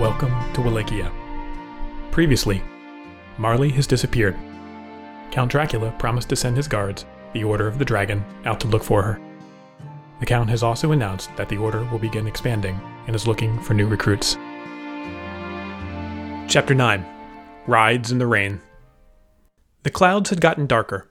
Welcome to Wallachia. Previously, Marley has disappeared. Count Dracula promised to send his guards, the Order of the Dragon, out to look for her. The Count has also announced that the Order will begin expanding and is looking for new recruits. Chapter 9 Rides in the Rain. The clouds had gotten darker.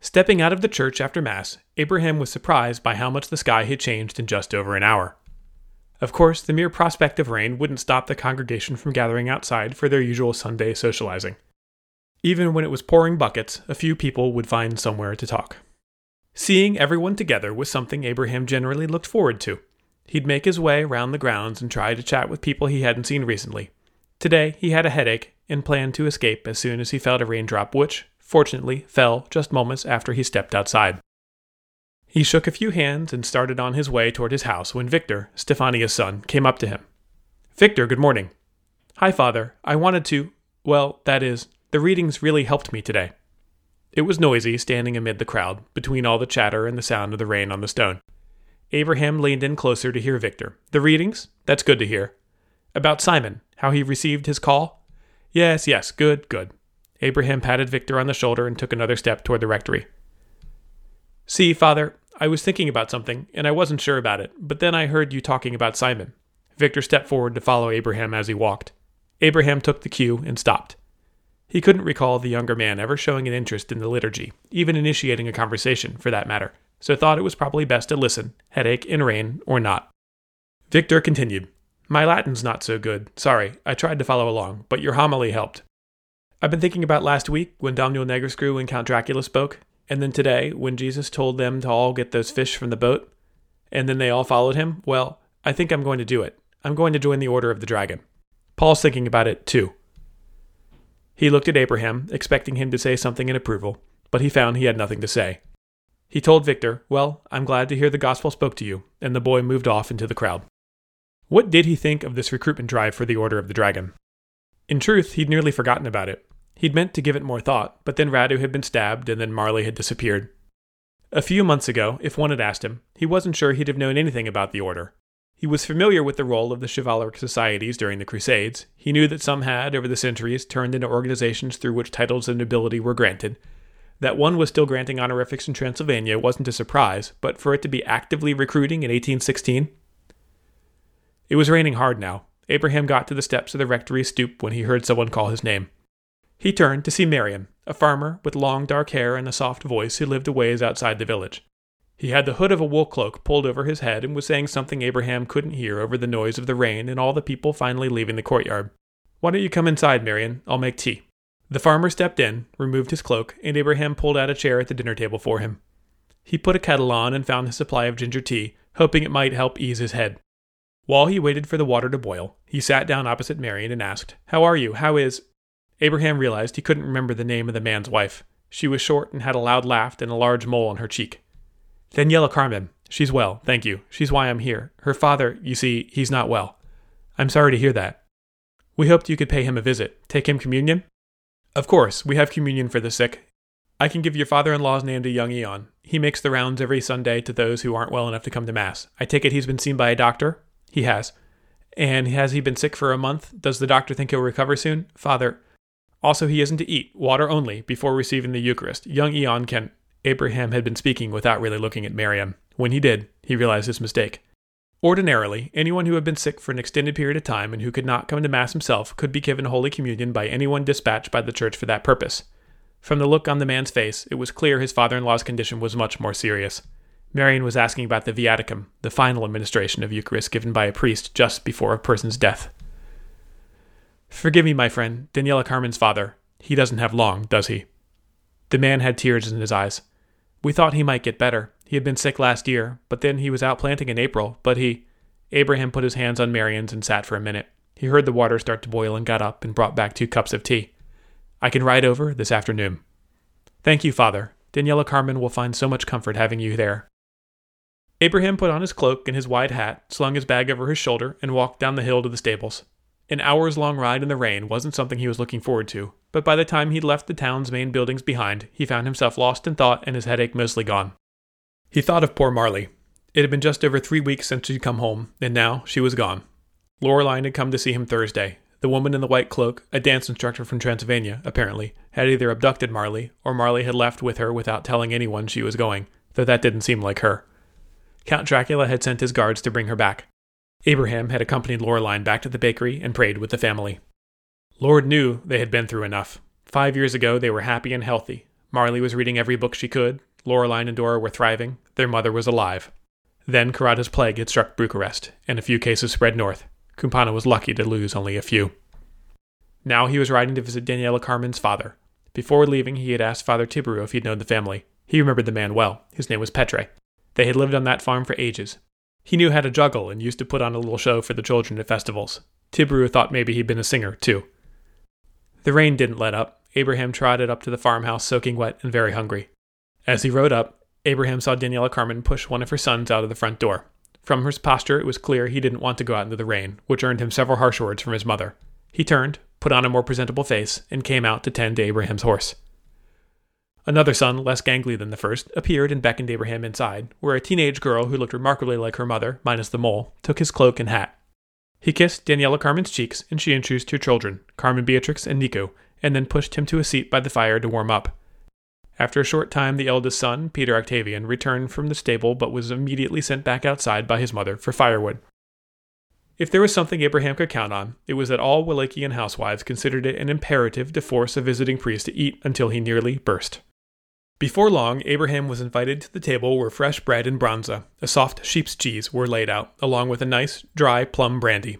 Stepping out of the church after Mass, Abraham was surprised by how much the sky had changed in just over an hour. Of course, the mere prospect of rain wouldn't stop the congregation from gathering outside for their usual Sunday socializing. Even when it was pouring buckets, a few people would find somewhere to talk. Seeing everyone together was something Abraham generally looked forward to. He'd make his way around the grounds and try to chat with people he hadn't seen recently. Today, he had a headache and planned to escape as soon as he felt a raindrop, which, fortunately, fell just moments after he stepped outside. He shook a few hands and started on his way toward his house when Victor, Stefania's son, came up to him. Victor, good morning. Hi, father. I wanted to. Well, that is, the readings really helped me today. It was noisy, standing amid the crowd, between all the chatter and the sound of the rain on the stone. Abraham leaned in closer to hear Victor. The readings? That's good to hear. About Simon, how he received his call? Yes, yes, good, good. Abraham patted Victor on the shoulder and took another step toward the rectory. See, father, I was thinking about something, and I wasn't sure about it, but then I heard you talking about Simon. Victor stepped forward to follow Abraham as he walked. Abraham took the cue and stopped. He couldn't recall the younger man ever showing an interest in the liturgy, even initiating a conversation, for that matter, so thought it was probably best to listen, headache in rain or not. Victor continued, My Latin's not so good. Sorry, I tried to follow along, but your homily helped. I've been thinking about last week when Daniel Negrescu and Count Dracula spoke, and then today, when Jesus told them to all get those fish from the boat, and then they all followed him, well, I think I'm going to do it. I'm going to join the Order of the Dragon. Paul's thinking about it too. He looked at Abraham, expecting him to say something in approval, but he found he had nothing to say. He told Victor, Well, I'm glad to hear the gospel spoke to you, and the boy moved off into the crowd. What did he think of this recruitment drive for the Order of the Dragon? In truth, he'd nearly forgotten about it, He'd meant to give it more thought, but then Radu had been stabbed and then Marley had disappeared. A few months ago, if one had asked him, he wasn't sure he'd have known anything about the order. He was familiar with the role of the chivalric societies during the Crusades. He knew that some had, over the centuries, turned into organizations through which titles and nobility were granted. That one was still granting honorifics in Transylvania wasn't a surprise, but for it to be actively recruiting in 1816? It was raining hard now. Abraham got to the steps of the rectory stoop when he heard someone call his name. He turned to see Marion, a farmer with long dark hair and a soft voice who lived a ways outside the village. He had the hood of a wool cloak pulled over his head and was saying something Abraham couldn't hear over the noise of the rain and all the people finally leaving the courtyard. Why don't you come inside, Marion? I'll make tea. The farmer stepped in, removed his cloak, and Abraham pulled out a chair at the dinner table for him. He put a kettle on and found a supply of ginger tea, hoping it might help ease his head. While he waited for the water to boil, he sat down opposite Marion and asked, How are you? How is. Abraham realized he couldn't remember the name of the man's wife. She was short and had a loud laugh and a large mole on her cheek. Daniela Carmen. She's well, thank you. She's why I'm here. Her father, you see, he's not well. I'm sorry to hear that. We hoped you could pay him a visit. Take him communion? Of course, we have communion for the sick. I can give your father in law's name to young Eon. He makes the rounds every Sunday to those who aren't well enough to come to Mass. I take it he's been seen by a doctor? He has. And has he been sick for a month? Does the doctor think he'll recover soon? Father, also, he isn't to eat, water only, before receiving the Eucharist. Young Eon can. Abraham had been speaking without really looking at Marion. When he did, he realized his mistake. Ordinarily, anyone who had been sick for an extended period of time and who could not come to Mass himself could be given Holy Communion by anyone dispatched by the Church for that purpose. From the look on the man's face, it was clear his father in law's condition was much more serious. Marion was asking about the viaticum, the final administration of Eucharist given by a priest just before a person's death. Forgive me, my friend, Daniela Carmen's father. He doesn't have long, does he? The man had tears in his eyes. We thought he might get better. He had been sick last year, but then he was out planting in April, but he. Abraham put his hands on Marion's and sat for a minute. He heard the water start to boil and got up and brought back two cups of tea. I can ride over this afternoon. Thank you, father. Daniela Carmen will find so much comfort having you there. Abraham put on his cloak and his wide hat, slung his bag over his shoulder, and walked down the hill to the stables. An hours long ride in the rain wasn't something he was looking forward to, but by the time he'd left the town's main buildings behind, he found himself lost in thought and his headache mostly gone. He thought of poor Marley. It had been just over three weeks since she'd come home, and now she was gone. Loreline had come to see him Thursday. The woman in the white cloak, a dance instructor from Transylvania, apparently, had either abducted Marley, or Marley had left with her without telling anyone she was going, though that didn't seem like her. Count Dracula had sent his guards to bring her back. Abraham had accompanied Loreline back to the bakery and prayed with the family. Lord knew they had been through enough. Five years ago, they were happy and healthy. Marley was reading every book she could. Loreline and Dora were thriving. Their mother was alive. Then Caragea's plague had struck Bucharest, and a few cases spread north. Kumpana was lucky to lose only a few. Now he was riding to visit Daniela Carmen's father. Before leaving, he had asked Father Tiberiu if he'd known the family. He remembered the man well. His name was Petre. They had lived on that farm for ages. He knew how to juggle and used to put on a little show for the children at festivals. Tiberiu thought maybe he'd been a singer, too. The rain didn't let up. Abraham trotted up to the farmhouse soaking wet and very hungry. As he rode up, Abraham saw Daniela Carmen push one of her sons out of the front door. From his posture, it was clear he didn't want to go out into the rain, which earned him several harsh words from his mother. He turned, put on a more presentable face, and came out to tend to Abraham's horse. Another son, less gangly than the first, appeared and beckoned Abraham inside, where a teenage girl who looked remarkably like her mother, minus the mole, took his cloak and hat. He kissed Daniela Carmen's cheeks, and she introduced her children, Carmen Beatrix and Niku, and then pushed him to a seat by the fire to warm up. After a short time, the eldest son, Peter Octavian, returned from the stable but was immediately sent back outside by his mother for firewood. If there was something Abraham could count on, it was that all Wallachian housewives considered it an imperative to force a visiting priest to eat until he nearly burst. Before long, Abraham was invited to the table where fresh bread and bronza, a soft sheep's cheese, were laid out, along with a nice, dry plum brandy.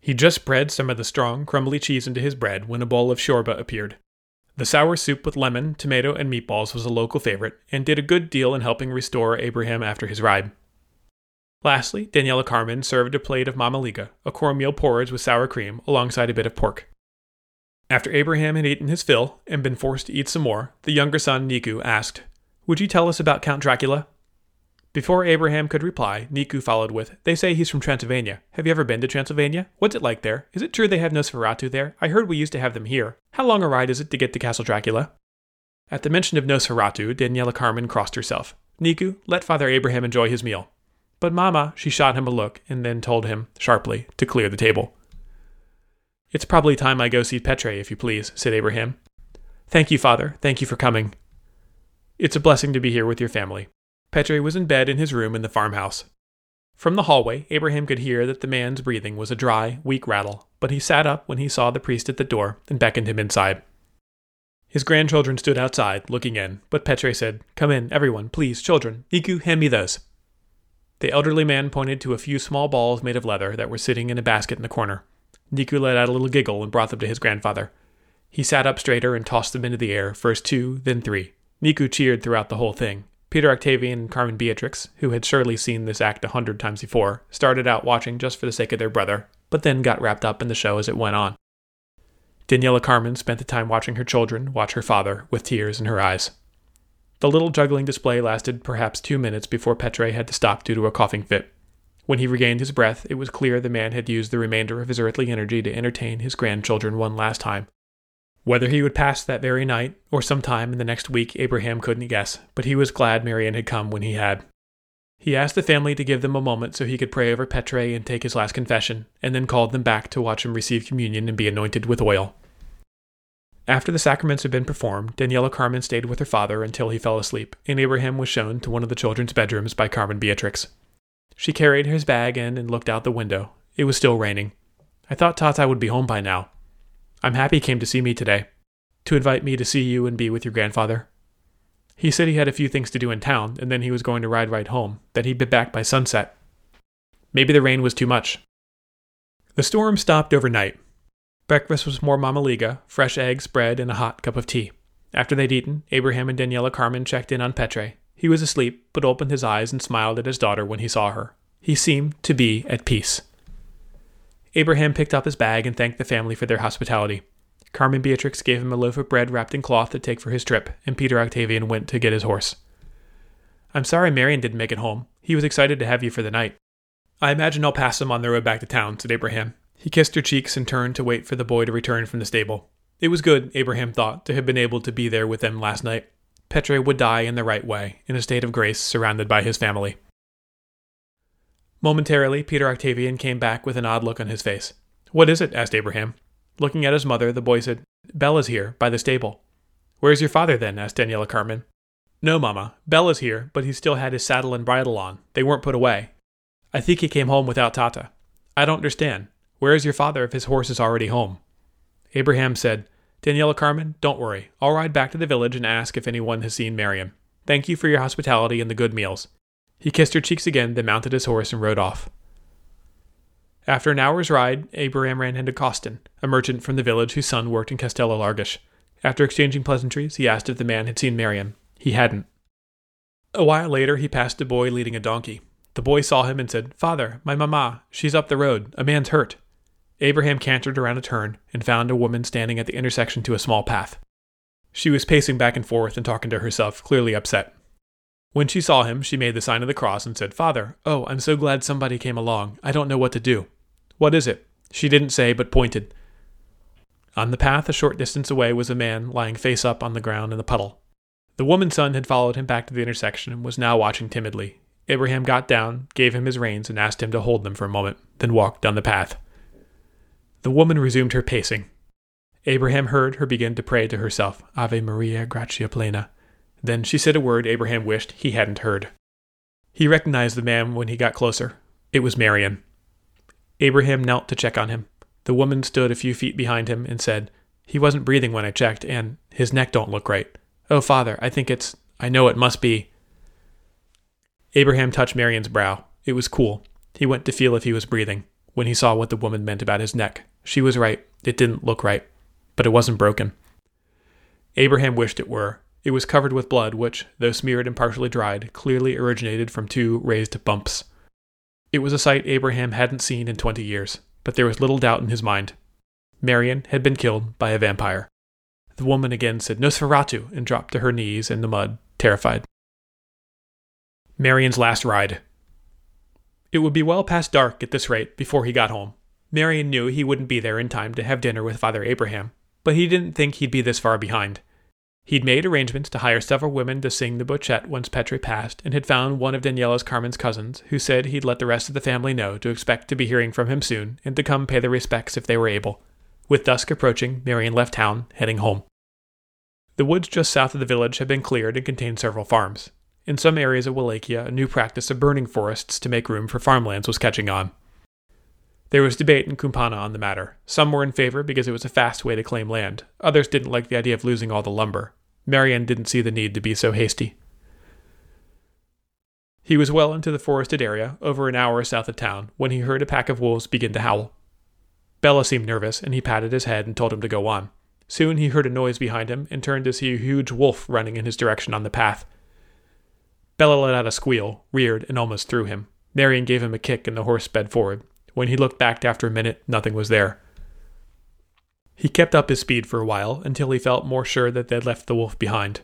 He just spread some of the strong, crumbly cheese into his bread when a bowl of shorba appeared. The sour soup with lemon, tomato, and meatballs was a local favorite, and did a good deal in helping restore Abraham after his ride. Lastly, Daniela Carmen served a plate of mamaliga, a cornmeal porridge with sour cream, alongside a bit of pork. After Abraham had eaten his fill and been forced to eat some more, the younger son, Niku, asked, Would you tell us about Count Dracula? Before Abraham could reply, Niku followed with, They say he's from Transylvania. Have you ever been to Transylvania? What's it like there? Is it true they have Nosferatu there? I heard we used to have them here. How long a ride is it to get to Castle Dracula? At the mention of Nosferatu, Daniela Carmen crossed herself. Niku, let Father Abraham enjoy his meal. But Mama, she shot him a look and then told him, sharply, to clear the table. It's probably time I go see Petre, if you please, said Abraham. Thank you, father. Thank you for coming. It's a blessing to be here with your family. Petre was in bed in his room in the farmhouse. From the hallway, Abraham could hear that the man's breathing was a dry, weak rattle, but he sat up when he saw the priest at the door and beckoned him inside. His grandchildren stood outside, looking in, but Petre said, Come in, everyone, please, children. Niku, hand me those. The elderly man pointed to a few small balls made of leather that were sitting in a basket in the corner. Niku let out a little giggle and brought them to his grandfather. He sat up straighter and tossed them into the air, first two, then three. Niku cheered throughout the whole thing. Peter Octavian and Carmen Beatrix, who had surely seen this act a hundred times before, started out watching just for the sake of their brother, but then got wrapped up in the show as it went on. Daniela Carmen spent the time watching her children watch her father with tears in her eyes. The little juggling display lasted perhaps two minutes before Petre had to stop due to a coughing fit. When he regained his breath, it was clear the man had used the remainder of his earthly energy to entertain his grandchildren one last time. Whether he would pass that very night, or some time in the next week, Abraham couldn't guess, but he was glad Marion had come when he had. He asked the family to give them a moment so he could pray over Petre and take his last confession, and then called them back to watch him receive communion and be anointed with oil. After the sacraments had been performed, Daniela Carmen stayed with her father until he fell asleep, and Abraham was shown to one of the children's bedrooms by Carmen Beatrix. She carried his bag in and looked out the window. It was still raining. I thought Tata would be home by now. I'm happy he came to see me today. To invite me to see you and be with your grandfather. He said he had a few things to do in town, and then he was going to ride right home, that he'd be back by sunset. Maybe the rain was too much. The storm stopped overnight. Breakfast was more mamaliga, fresh eggs, bread, and a hot cup of tea. After they'd eaten, Abraham and Daniela Carmen checked in on Petre, he was asleep, but opened his eyes and smiled at his daughter when he saw her. He seemed to be at peace. Abraham picked up his bag and thanked the family for their hospitality. Carmen Beatrix gave him a loaf of bread wrapped in cloth to take for his trip, and Peter Octavian went to get his horse. I'm sorry Marion didn't make it home. He was excited to have you for the night. I imagine I'll pass him on their road back to town, said Abraham. He kissed her cheeks and turned to wait for the boy to return from the stable. It was good, Abraham thought, to have been able to be there with them last night. Petre would die in the right way, in a state of grace, surrounded by his family. Momentarily, Peter Octavian came back with an odd look on his face. What is it? asked Abraham. Looking at his mother, the boy said, Bella's here, by the stable. Where's your father then? asked Daniela Carmen. No, Mamma. Bella's here, but he still had his saddle and bridle on. They weren't put away. I think he came home without Tata. I don't understand. Where is your father if his horse is already home? Abraham said, Daniela Carmen, don't worry. I'll ride back to the village and ask if anyone has seen Marion. Thank you for your hospitality and the good meals. He kissed her cheeks again, then mounted his horse and rode off. After an hour's ride, Abraham ran into Costin, a merchant from the village whose son worked in Castello Largish. After exchanging pleasantries, he asked if the man had seen Marion. He hadn't. A while later, he passed a boy leading a donkey. The boy saw him and said, Father, my mamma, she's up the road. A man's hurt. Abraham cantered around a turn and found a woman standing at the intersection to a small path. She was pacing back and forth and talking to herself, clearly upset. When she saw him, she made the sign of the cross and said, Father, oh, I'm so glad somebody came along. I don't know what to do. What is it? She didn't say, but pointed. On the path a short distance away was a man lying face up on the ground in the puddle. The woman's son had followed him back to the intersection and was now watching timidly. Abraham got down, gave him his reins, and asked him to hold them for a moment, then walked down the path. The woman resumed her pacing. Abraham heard her begin to pray to herself, Ave Maria, gratia plena. Then she said a word Abraham wished he hadn't heard. He recognized the man when he got closer. It was Marion. Abraham knelt to check on him. The woman stood a few feet behind him and said, He wasn't breathing when I checked, and his neck don't look right. Oh, father, I think it's. I know it must be. Abraham touched Marion's brow. It was cool. He went to feel if he was breathing. When he saw what the woman meant about his neck, she was right. It didn't look right. But it wasn't broken. Abraham wished it were. It was covered with blood, which, though smeared and partially dried, clearly originated from two raised bumps. It was a sight Abraham hadn't seen in twenty years, but there was little doubt in his mind. Marion had been killed by a vampire. The woman again said Nosferatu and dropped to her knees in the mud, terrified. Marion's last ride. It would be well past dark at this rate before he got home. Marion knew he wouldn't be there in time to have dinner with Father Abraham, but he didn't think he'd be this far behind. He'd made arrangements to hire several women to sing the bocet once Petre passed, and had found one of Daniela's Carmen's cousins, who said he'd let the rest of the family know to expect to be hearing from him soon, and to come pay their respects if they were able. With dusk approaching, Marion left town, heading home. The woods just south of the village had been cleared and contained several farms. In some areas of Wallachia, a new practice of burning forests to make room for farmlands was catching on. There was debate in Kumpana on the matter. Some were in favor because it was a fast way to claim land. Others didn't like the idea of losing all the lumber. Marion didn't see the need to be so hasty. He was well into the forested area, over an hour south of town, when he heard a pack of wolves begin to howl. Bella seemed nervous, and he patted his head and told him to go on. Soon he heard a noise behind him and turned to see a huge wolf running in his direction on the path. Bella let out a squeal, reared, and almost threw him. Marion gave him a kick, and the horse sped forward. When he looked back after a minute, nothing was there. He kept up his speed for a while until he felt more sure that they'd left the wolf behind.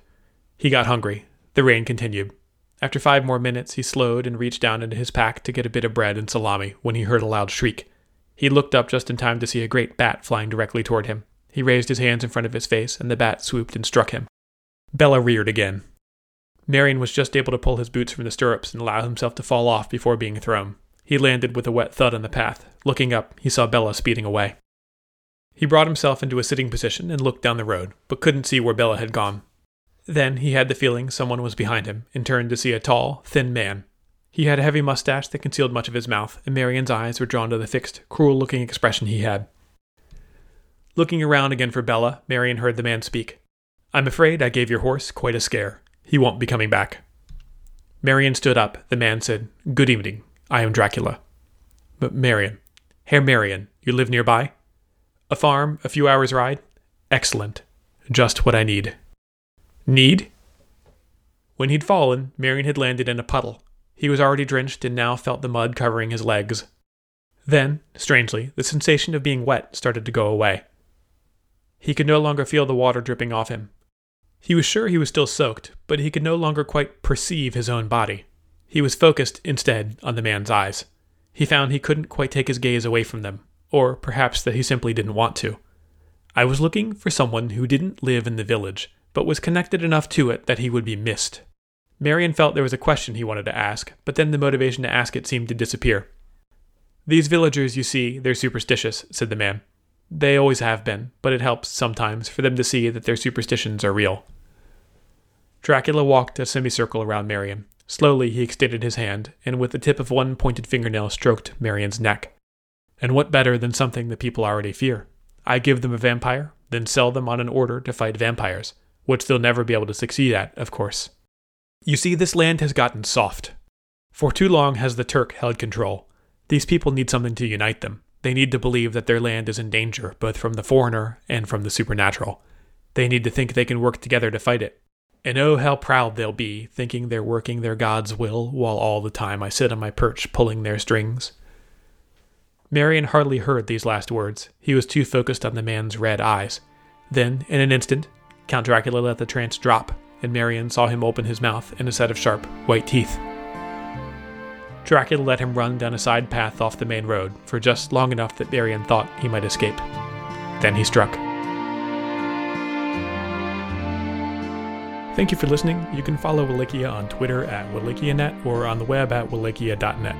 He got hungry. The rain continued. After five more minutes, he slowed and reached down into his pack to get a bit of bread and salami when he heard a loud shriek. He looked up just in time to see a great bat flying directly toward him. He raised his hands in front of his face, and the bat swooped and struck him. Bella reared again. Marion was just able to pull his boots from the stirrups and allow himself to fall off before being thrown. He landed with a wet thud on the path. Looking up, he saw Bella speeding away. He brought himself into a sitting position and looked down the road, but couldn't see where Bella had gone. Then he had the feeling someone was behind him, and turned to see a tall, thin man. He had a heavy mustache that concealed much of his mouth, and Marion's eyes were drawn to the fixed, cruel looking expression he had. Looking around again for Bella, Marion heard the man speak. I'm afraid I gave your horse quite a scare. He won't be coming back. Marion stood up. The man said, Good evening. I am Dracula. But Marion, Herr Marion, you live nearby? A farm, a few hours' ride? Excellent. Just what I need. Need? When he'd fallen, Marion had landed in a puddle. He was already drenched and now felt the mud covering his legs. Then, strangely, the sensation of being wet started to go away. He could no longer feel the water dripping off him. He was sure he was still soaked, but he could no longer quite perceive his own body. He was focused, instead, on the man's eyes. He found he couldn't quite take his gaze away from them or perhaps that he simply didn't want to. I was looking for someone who didn't live in the village, but was connected enough to it that he would be missed. Marion felt there was a question he wanted to ask, but then the motivation to ask it seemed to disappear. These villagers, you see, they're superstitious, said the man. They always have been, but it helps, sometimes, for them to see that their superstitions are real. Dracula walked a semicircle around Marion. Slowly, he extended his hand, and with the tip of one pointed fingernail stroked Marion's neck. And what better than something the people already fear? I give them a vampire, then sell them on an order to fight vampires, which they'll never be able to succeed at, of course. You see, this land has gotten soft. For too long has the Turk held control. These people need something to unite them. They need to believe that their land is in danger, both from the foreigner and from the supernatural. They need to think they can work together to fight it. And oh, how proud they'll be, thinking they're working their God's will, while all the time I sit on my perch pulling their strings. Marion hardly heard these last words. He was too focused on the man's red eyes. Then, in an instant, Count Dracula let the trance drop, and Marion saw him open his mouth in a set of sharp, white teeth. Dracula let him run down a side path off the main road for just long enough that Marion thought he might escape. Then he struck. Thank you for listening. You can follow Wallachia on Twitter at WallachiaNet or on the web at wallachia.net.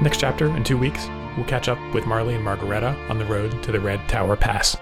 Next chapter, in two weeks, we'll catch up with Marley and Margareta on the road to the Red Tower Pass.